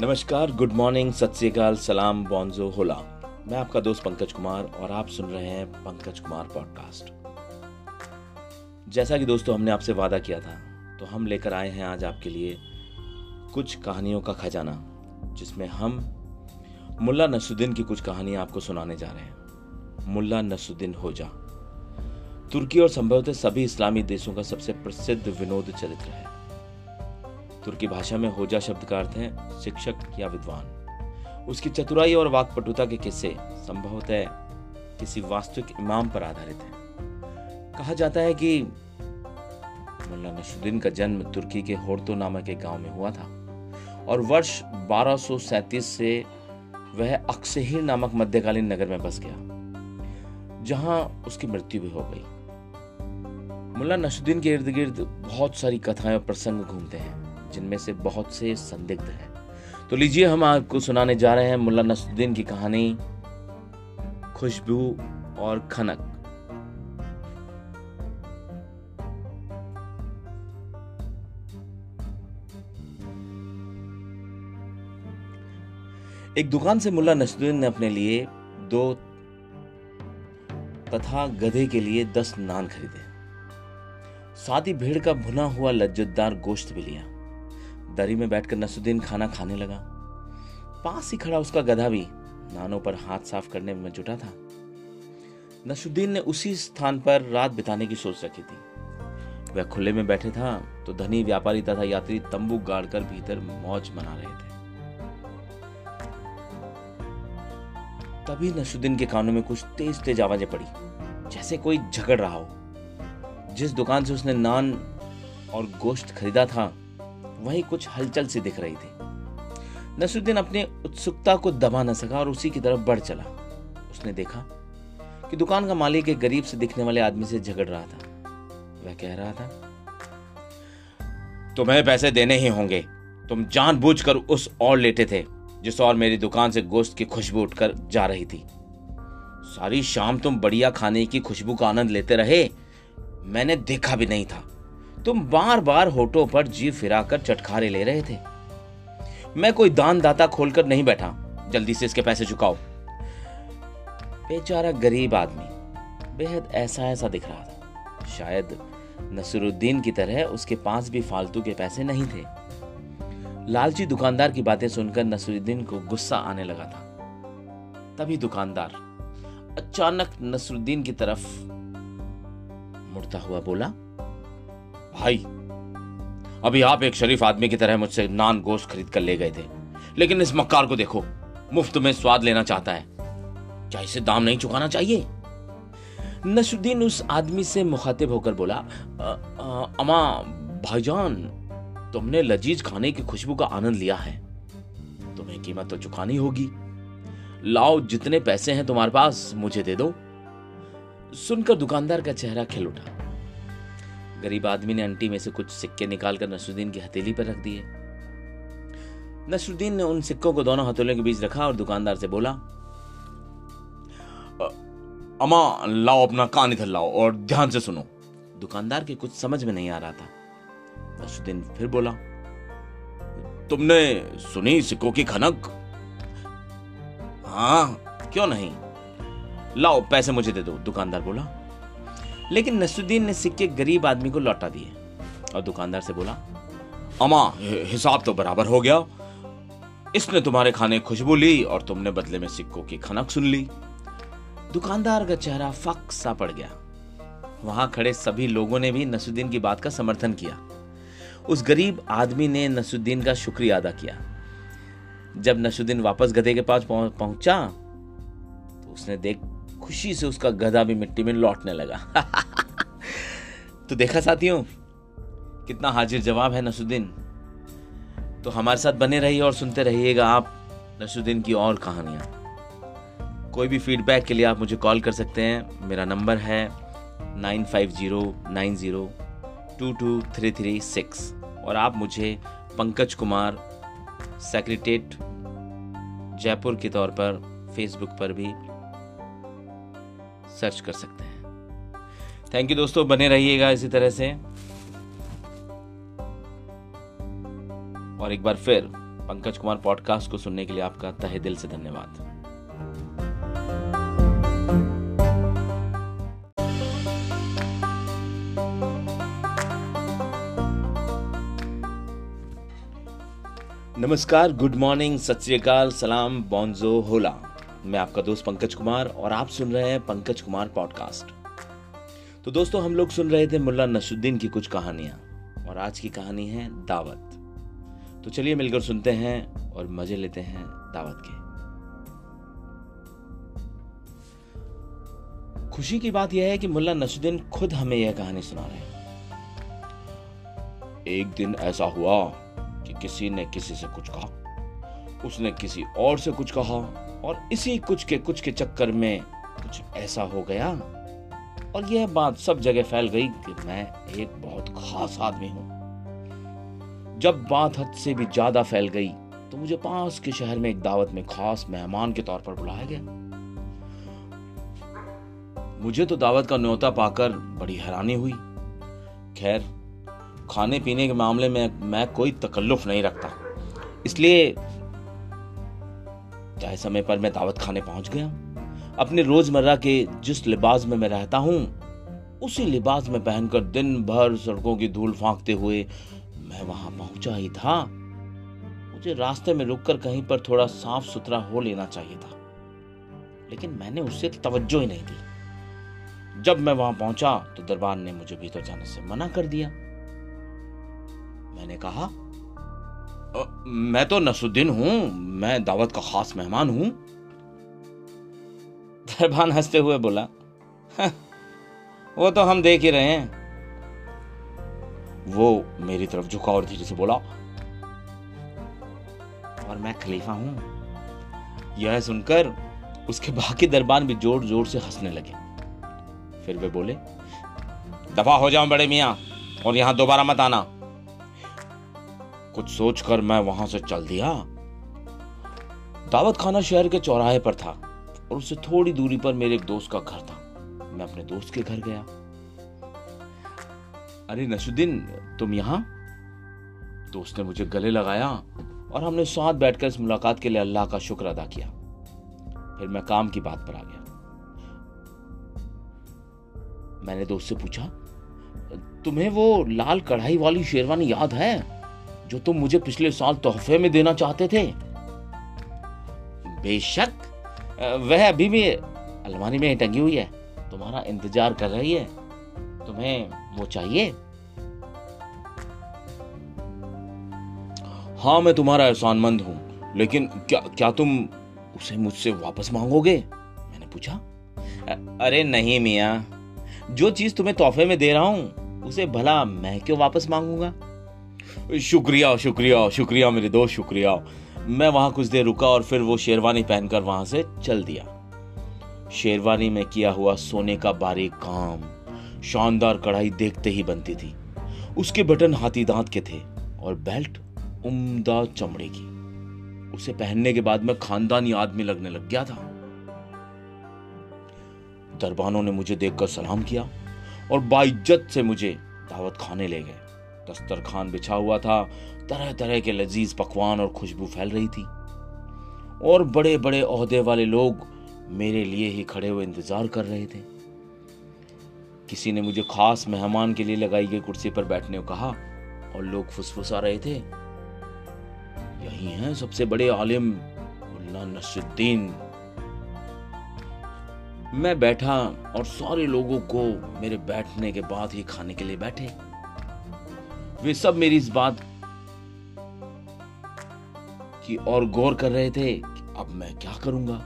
नमस्कार good morning सत सलाम बॉन्जो होला मैं आपका दोस्त पंकज कुमार और आप सुन रहे हैं पंकज कुमार पॉडकास्ट जैसा कि दोस्तों हमने आपसे वादा किया था तो हम लेकर आए हैं आज आपके लिए कुछ कहानियों का खजाना, जिसमें हम मुल्ला नसुद्दीन की कुछ कहानियाँ आपको सुनाने जा रहे हैं। मुल्ला नसुद्दीन होजा। तुर्की और संभवतः सभी इस्लामी देशों का सबसे प्रसिद्ध विनोद चरित्र है। तुर्की भाषा में होजा शब्द का अर्थ है शिक्षक या विद्वान। उसकी चतुराई और वाकपटुता के किस्से संभवतः किसी वास्तविक इमाम पर आधारित हैं। कहा जाता है कि मुल्ला नशुद्दीन का जन्म तुर्की के होर्तो नामक एक गाँव में हुआ था और वर्ष 1237 से वह अक्सहिर नामक मध्यकालीन नगर में बस गया, जहाँ उसकी मृत्यु भी हो गई। मुल्ला नशुद्दीन के इर्द गिर्द बहुत सारी कथाएँ और प्रसंग घूमते हैं। जिनमें से बहुत से संदिग्ध हैं। तो लीजिए हम आपको सुनाने जा रहे हैं मुल्ला नसरुद्दीन की कहानी, खुशबू और खनक। एक दुकान से मुल्ला नसरुद्दीन ने अपने लिए दो तथा गधे के लिए दस नान खरीदे। साथ ही भेड़ का भुना हुआ लज्जतदार गोश्त भी लिया। दरी में बैठकर नसुद्दीन खाना खाने लगा। पास ही खड़ा उसका गधा भी नानों पर हाथ साफ़ करने में जुटा था। नसुद्दीन ने उसी स्थान पर रात बिताने की सोच रखी थी। वह खुले में बैठे था तो धनी व्यापारी तथा यात्री तंबू गाड़कर भीतर मौज मना रहे थे। तभी नसुद्दीन के कानों में कुछ तेज तेज आवाज़ें पड़ी, जैसे कोई झगड़ रहा हो। जिस दुकान से उसने नान और गोश्त खरीदा था वहीं कुछ हलचल सी दिख रही थी। नसरुद्दीन अपनी उत्सुकता को दबा न सका और उसी की तरफ़ बढ़ चला। उसने देखा कि दुकान का मालिक एक गरीब से दिखने वाले आदमी से झगड़ रहा था। वह कह रहा था, तुम्हें पैसे देने ही होंगे। तुम जानबूझकर उस और लेटे थे, जिस और मेरी दुकान से गोश्त की खुशबू उठकर जा रही थी। सारी शाम तुम बढ़िया खाने की खुशबू का आनंद लेते रहे। मैंने देखा भी नहीं था। तुम बार बार होठों पर जी फिराकर चटखारे ले रहे थे। मैं कोई दान दाता खोलकर नहीं बैठा। जल्दी से इसके पैसे चुकाओ। बेचारा गरीब आदमी, बेहद ऐसा ऐसा दिख रहा था। शायद नसरुद्दीन की तरह उसके पास भी फालतू के पैसे नहीं थे। लालची दुकानदार की बातें सुनकर नसरुद्दीन को गुस्सा आने लगा था। तभी दुकानदार अचानक नसरुद्दीन की तरफ़ मुड़ता हुआ बोला भाई, अभी आप एक शरीफ आदमी की तरह मुझसे नान गोश्त खरीद कर ले गए थे, लेकिन इस मक्कार को देखो, मुफ़्त में स्वाद लेना चाहता है। क्या इसे दाम नहीं चुकाना चाहिए? नसुद्दीन उस आदमी से मुखातिब होकर बोला अमा भाईजान, तुमने लजीज खाने की खुशबू का आनंद लिया है। तुम्हें कीमत तो चुकानी होगी। लाओ जितने पैसे हैं तुम्हारे पास, मुझे दे दो। सुनकर दुकानदार का चेहरा खिल उठा। गरीब आदमी ने अंटी में से कुछ सिक्के निकालकर नसरुद्दीन की हथेली पर रख दिए। नसरुद्दीन ने उन सिक्कों को दोनों हथेलियों के बीच रखा और दुकानदार से बोला अमा लाओ अपना कान इधर लाओ और ध्यान से सुनो। दुकानदार के कुछ समझ में नहीं आ रहा था। नसरुद्दीन फिर बोला, तुमने सुनी सिक्कों की खनक? हाँ क्यों नहीं? लाओ, पैसे मुझे दे दो, दुकानदार बोला। लेकिन नसुद्दीन ने सिक्के गरीब आदमी को लौटा दिए। और दुकानदार से बोला अमा हिसाब तो बराबर हो गया। इसने तुम्हारे खाने खुशबू ली और तुमने बदले में सिक्कों की खनक सुन ली। दुकानदार का चेहरा फक सा पड़ गया। वहाँ खड़े सभी लोगों ने भी नसुद्दीन की बात का समर्थन किया। उस गरीब आदमी ने नसुद्दीन का शुक्रिया अदा किया। जब नसुद्दीन वापस गधे के पास पहुँचा तो उसने देख खुशी से उसका गधा भी मिट्टी में लौटने लगा। तो देखा साथियों, कितना हाजिर जवाब है नसुद्दीन। तो हमारे साथ बने रहिए और सुनते रहिएगा आप नसुद्दीन की और कहानियाँ। कोई भी फीडबैक के लिए आप मुझे कॉल कर सकते हैं। मेरा नंबर है nine five zero, nine zero, two two three three six. और आप मुझे पंकज कुमार सेक्रेटेट जयपुर के तौर पर फेसबुक पर भी सर्च कर सकते हैं। थैंक यू दोस्तों, बने रहिएगा इसी तरह से। और एक बार फिर पंकज कुमार पॉडकास्ट को सुनने के लिए आपका तहे दिल से धन्यवाद। नमस्कार, गुड मॉर्निंग, सत श्रीकाल सलाम, बॉन्जो, होला। मैं आपका दोस्त पंकज कुमार और आप सुन रहे हैं पंकज कुमार पॉडकास्ट। तो दोस्तों, हम लोग सुन रहे थे मुल्ला नसुद्दीन की कुछ कहानियाँ और आज की कहानी है दावत। तो चलिए मिलकर सुनते हैं और मज़े लेते हैं दावत के। खुशी की बात यह है कि मुल्ला नसुद्दीन खुद हमें यह कहानी सुना रहे हैं। एक दिन ऐसा हुआ कि किसी ने किसी से कुछ कहा, उसने किसी और से कुछ कहा और इसी कुछ के कुछ के चक्कर में कुछ ऐसा हो गया। और यह बात सब जगह फैल गई कि मैं एक बहुत खास आदमी हूँ। जब बात हद से भी ज़्यादा फैल गई तो मुझे पास के शहर में एक दावत में खास मेहमान के तौर पर बुलाया गया। मुझे तो दावत का न्योता पाकर बड़ी हैरानी हुई। खैर खाने पीने के मामले में मैं कोई तकल्लुफ नहीं रखता। इसलिए तय समय पर मैं दावत खाने पहुँच गया। अपने रोज़मर्रा के जिस लिबास में मैं रहता हूँ, उसी लिबास में पहनकर दिन भर सड़कों की धूल फांकते हुए मैं वहाँ पहुँचा ही था। मुझे रास्ते में रुककर कहीं पर थोड़ा साफ़ सुथरा हो लेना चाहिए था। लेकिन मैंने उससे तवज्जो ही नहीं दी। जब मैं वहाँ पहुँचा तो दरबार ने मुझे भीतर जाने से मना कर दिया। मैंने कहा मैं तो नसुद्दीन हूँ। मैं दावत का खास मेहमान हूँ। दरबान हँसते हुए बोला वो तो हम देख ही रहे हैं। वो मेरी तरफ़ झुका और धीरे से बोला, और मैं खलीफा हूँ। यह सुनकर उसके बाकी दरबार भी ज़ोर ज़ोर से हंसने लगे। फिर वे बोले, दफ़ा हो जाओ बड़े मियाँ और यहाँ दोबारा मत आना। कुछ सोचकर मैं वहाँ से चल दिया। दावत खाना शहर के चौराहे पर था और उससे थोड़ी दूरी पर मेरे एक दोस्त का घर था। मैं अपने दोस्त के घर गया। अरे नसुद्दीन तुम यहाँ? दोस्त ने मुझे गले लगाया और हमने साथ बैठकर इस मुलाकात के लिए अल्लाह का शुक्र अदा किया। फिर मैं काम की बात पर आ गया। मैंने दोस्त से पूछा, तुम्हें वो लाल कढ़ाई वाली शेरवानी याद है? जो तुम मुझे पिछले साल तोहफे में देना चाहते थे। बेशक, वह अभी भी अलमारी में टंगी हुई है। तुम्हारा इंतज़ार कर रही है। तुम्हें वो चाहिए? हाँ मैं तुम्हारा एहसानमंद हूँ, लेकिन क्या क्या तुम उसे मुझसे वापस मांगोगे? मैंने पूछा। अरे नहीं मिया। जो चीज़ तुम्हें तोहफे में दे रहा हूँ, उसे भला मैं क्यों वापस मांगूँगा? शुक्रिया शुक्रिया शुक्रिया, मेरे दोस्त, शुक्रिया। मैं वहाँ कुछ देर रुका और फिर वो शेरवानी पहनकर वहाँ से चल दिया। शेरवानी में किया हुआ सोने का बारीक काम शानदार कढ़ाई देखते ही बनती थी। उसके बटन हाथी दांत के थे और बेल्ट उम्दा चमड़े की। उसे पहनने के बाद मैं खानदानी आदमी लगने लग गया था। दरबानों ने मुझे देखकर सलाम किया और बाइज्जत से मुझे दावत खाने ले गए। दस्तरखान बिछा हुआ था। तरह तरह के लजीज पकवान और खुशबू फैल रही थी। और बड़े बड़े ओहदे वाले लोग मेरे लिए ही खड़े हुए इंतज़ार कर रहे थे। किसी ने मुझे खास मेहमान के लिए लगाई गई कुर्सी पर बैठने को कहा और लोग फुसफुसा रहे थे। यही हैं सबसे बड़े आलिम मुल्ला नसुद्दीन मैं बैठा और सारे लोगों को मेरे बैठने के बाद ही खाने के लिए बैठे। वे सब मेरी इस बात की और गौर कर रहे थे कि अब मैं क्या करूँगा।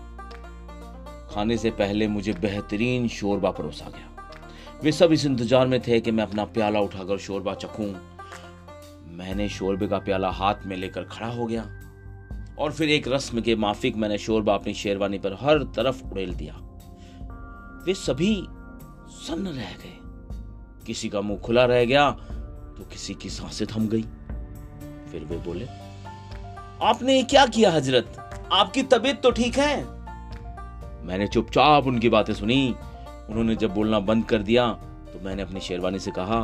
खाने से पहले मुझे बेहतरीन शोरबा परोसा गया। वे सब इस इंतज़ार में थे कि मैं अपना प्याला उठाकर शोरबा चखूं। मैंने शोरबे का प्याला हाथ में लेकर खड़ा हो गया और फिर एक रस्म के माफिक मैंने शोरबा अपनी शेरवानी पर हर तरफ़ उड़ेल दिया। वे सभी सन्न रह गए। किसी का मुँह खुला रह गया तो किसी की साँसें थम गई। फिर वे बोले, आपने क्या किया हज़रत? आपकी तबीयत तो ठीक है? मैंने चुपचाप उनकी बातें सुनी। उन्होंने जब बोलना बंद कर दिया तो मैंने अपनी शेरवानी से कहा,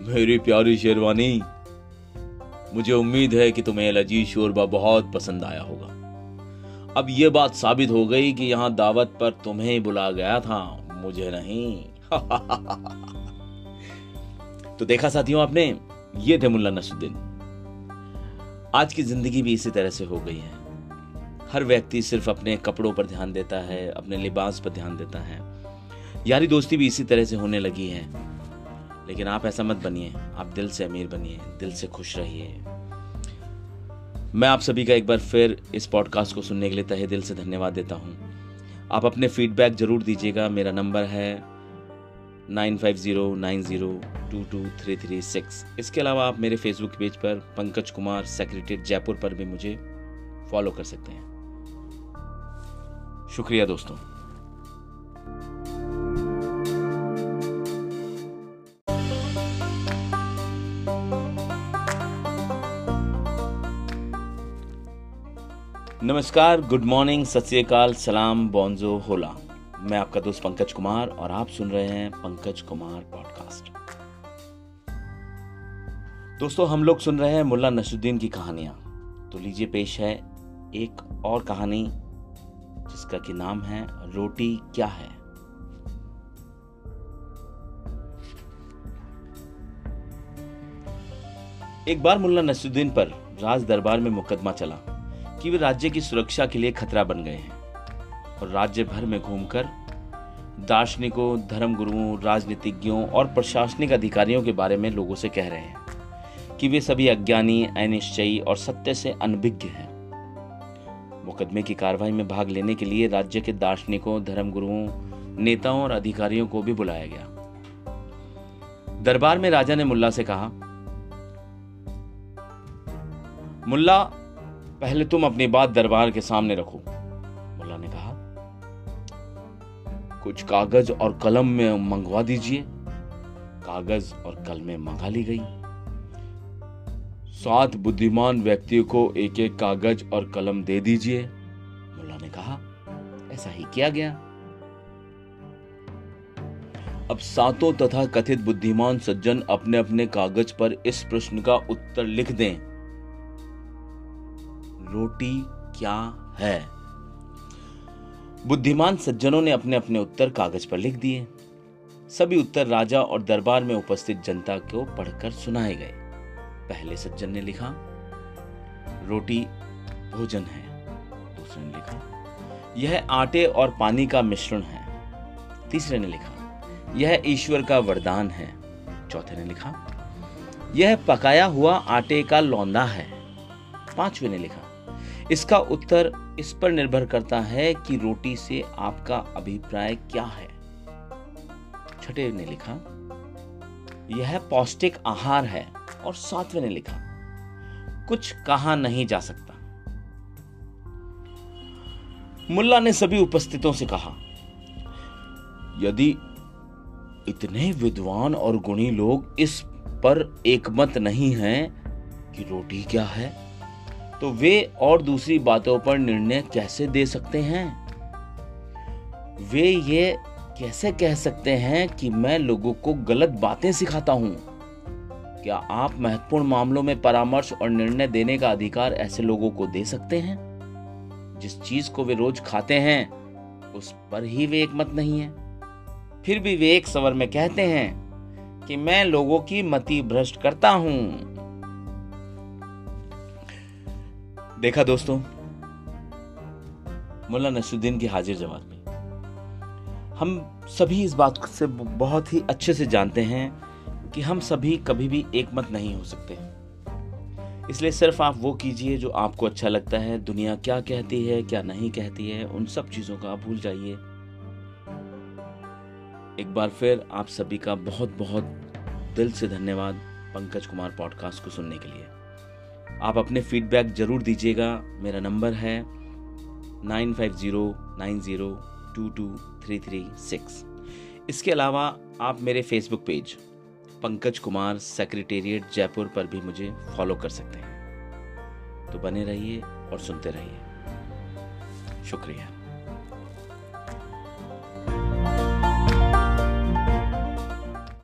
मेरी प्यारी शेरवानी, मुझे उम्मीद है कि तुम्हें लजीज शोरबा बहुत पसंद आया होगा। अब यह बात साबित हो गई कि यहाँ दावत पर तुम्हें बुला गया था, मुझे नहीं। तो देखा साथियों आपने, ये थे मुल्ला नसुद्दीन आज की ज़िंदगी भी इसी तरह से हो गई है। हर व्यक्ति सिर्फ़ अपने कपड़ों पर ध्यान देता है, अपने लिबास पर ध्यान देता है। यारी दोस्ती भी इसी तरह से होने लगी है। लेकिन आप ऐसा मत बनिए, आप दिल से अमीर बनिए, दिल से खुश रहिए। मैं आप सभी का एक बार फिर इस पॉडकास्ट को सुनने के लिए तहे दिल से धन्यवाद देता हूँ। आप अपने फीडबैक ज़रूर दीजिएगा, मेरा नंबर है nine five zero nine zero two two three three six. इसके अलावा आप मेरे फेसबुक पेज पर पंकज कुमार, सेक्रेटरी जयपुर पर भी मुझे फॉलो कर सकते हैं। शुक्रिया दोस्तों। नमस्कार, गुड मॉर्निंग, सत सलाम बॉन्जो होला। मैं आपका दोस्त पंकज कुमार और आप सुन रहे हैं पंकज कुमार पॉडकास्ट। दोस्तों, हम लोग सुन रहे हैं मुल्ला नसरुद्दीन की कहानियाँ। तो लीजिए पेश है एक और कहानी जिसका कि नाम है रोटी क्या है? एक बार मुल्ला नसरुद्दीन पर राज दरबार में मुकदमा चला कि वे राज्य की सुरक्षा के लिए खतरा बन गए हैं। और राज्य भर में घूमकर दार्शनिकों, धर्मगुरुओं, राजनीतिज्ञों और प्रशासनिक अधिकारियों के बारे में लोगों से कह रहे हैं कि वे सभी अज्ञानी, अनिश्चयी और सत्य से अनभिज्ञ हैं। मुकदमे की कार्रवाई में भाग लेने के लिए राज्य के दार्शनिकों, धर्मगुरुओं, नेताओं और अधिकारियों को भी बुलाया गया। दरबार में राजा ने मुल्ला से कहा, मुल्ला, पहले तुम अपनी बात दरबार के सामने रखो। कुछ कागज़ और कलम में मंगवा दीजिए। कागज़ और कलमें मंगा ली गई। सात बुद्धिमान व्यक्तियों को एक एक कागज़ और कलम दे दीजिए। मुल्ला ने कहा, ऐसा ही किया गया। अब सातों तथा कथित बुद्धिमान सज्जन अपने अपने कागज़ पर इस प्रश्न का उत्तर लिख दें। रोटी क्या है? बुद्धिमान सज्जनों ने अपने अपने उत्तर कागज़ पर लिख दिए। सभी उत्तर राजा और दरबार में उपस्थित जनता को पढ़कर सुनाए गए। पहले सज्जन ने लिखा, रोटी भोजन है। दूसरे ने लिखा, यह आटे और पानी का मिश्रण है। तीसरे ने लिखा, यह ईश्वर का वरदान है। चौथे ने लिखा, यह पकाया हुआ आटे का लौंदा है। पांचवे ने लिखा, इसका उत्तर इस पर निर्भर करता है कि रोटी से आपका अभिप्राय क्या है। छठे ने लिखा, यह पौष्टिक आहार है। और सातवें ने लिखा, कुछ कहा नहीं जा सकता। मुल्ला ने सभी उपस्थितों से कहा, यदि इतने विद्वान और गुणी लोग इस पर एकमत नहीं हैं कि रोटी क्या है तो वे और दूसरी बातों पर निर्णय कैसे दे सकते हैं? वे ये कैसे कह सकते हैं कि मैं लोगों को गलत बातें सिखाता हूँ? क्या आप महत्वपूर्ण मामलों में परामर्श और निर्णय देने का अधिकार ऐसे लोगों को दे सकते हैं? जिस चीज़ को वे रोज खाते हैं, उस पर ही वे एक मत नहीं है। फिर भी वे एक सवर में कहते हैं कि मैं लोगों की मति भ्रष्ट करता हूँ। देखा दोस्तों मुल्ला नसरुद्दीन की हाजिर जवाब में। हम सभी इस बात से बहुत ही अच्छे से जानते हैं कि हम सभी कभी भी एक मत नहीं हो सकते। इसलिए सिर्फ़ आप वो कीजिए जो आपको अच्छा लगता है, दुनिया क्या कहती है, क्या नहीं कहती है, उन सब चीज़ों का आप भूल जाइए। एक बार फिर आप सभी का बहुत बहुत दिल से धन्यवाद पंकज कुमार पॉडकास्ट को सुनने के लिए। आप अपने फीडबैक ज़रूर दीजिएगा। मेरा नंबर है nine five zero nine zero two two three three six. इसके अलावा आप मेरे Facebook page Pankaj Kumar secretariat Jaipur पर भी मुझे फॉलो कर सकते हैं। तो बने रहिए और सुनते रहिए। शुक्रिया।